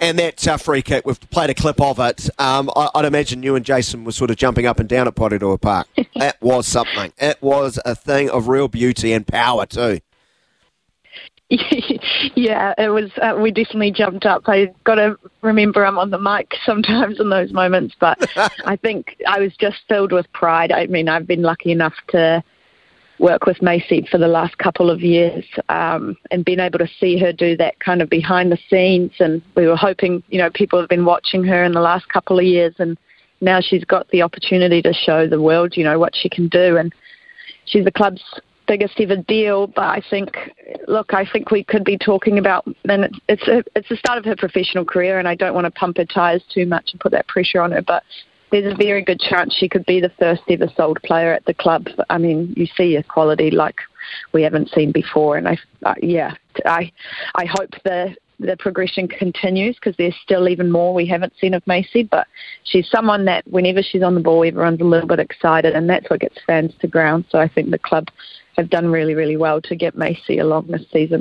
And that uh, free kick, we've played a clip of it. Um, I, would imagine you and Jason were sort of jumping up and down at Porirua Park. it was something. It was a thing of real beauty and power too. yeah, it was. Uh, we definitely jumped up. I've got to remember I'm on the mic sometimes in those moments, but I think I was just filled with pride. I mean, I've been lucky enough to work with Macey for the last couple of years um, and been able to see her do that kind of behind the scenes. And we were hoping, you know, people have been watching her in the last couple of years and now she's got the opportunity to show the world, you know, what she can do. And she's the club's biggest ever deal. But I think, look, I think we could be talking about, and it's a, it's the start of her professional career, and I don't want to pump her tires too much and put that pressure on her. But there's a very good chance she could be the first ever sold player at the club. I mean, you see a quality like we haven't seen before, and I, uh, yeah, I, I hope the the progression continues because there's still even more we haven't seen of Macey. But she's someone that whenever she's on the ball, everyone's a little bit excited, and that's what gets fans to ground. So I think the club have done really, really well to get Macey along this season.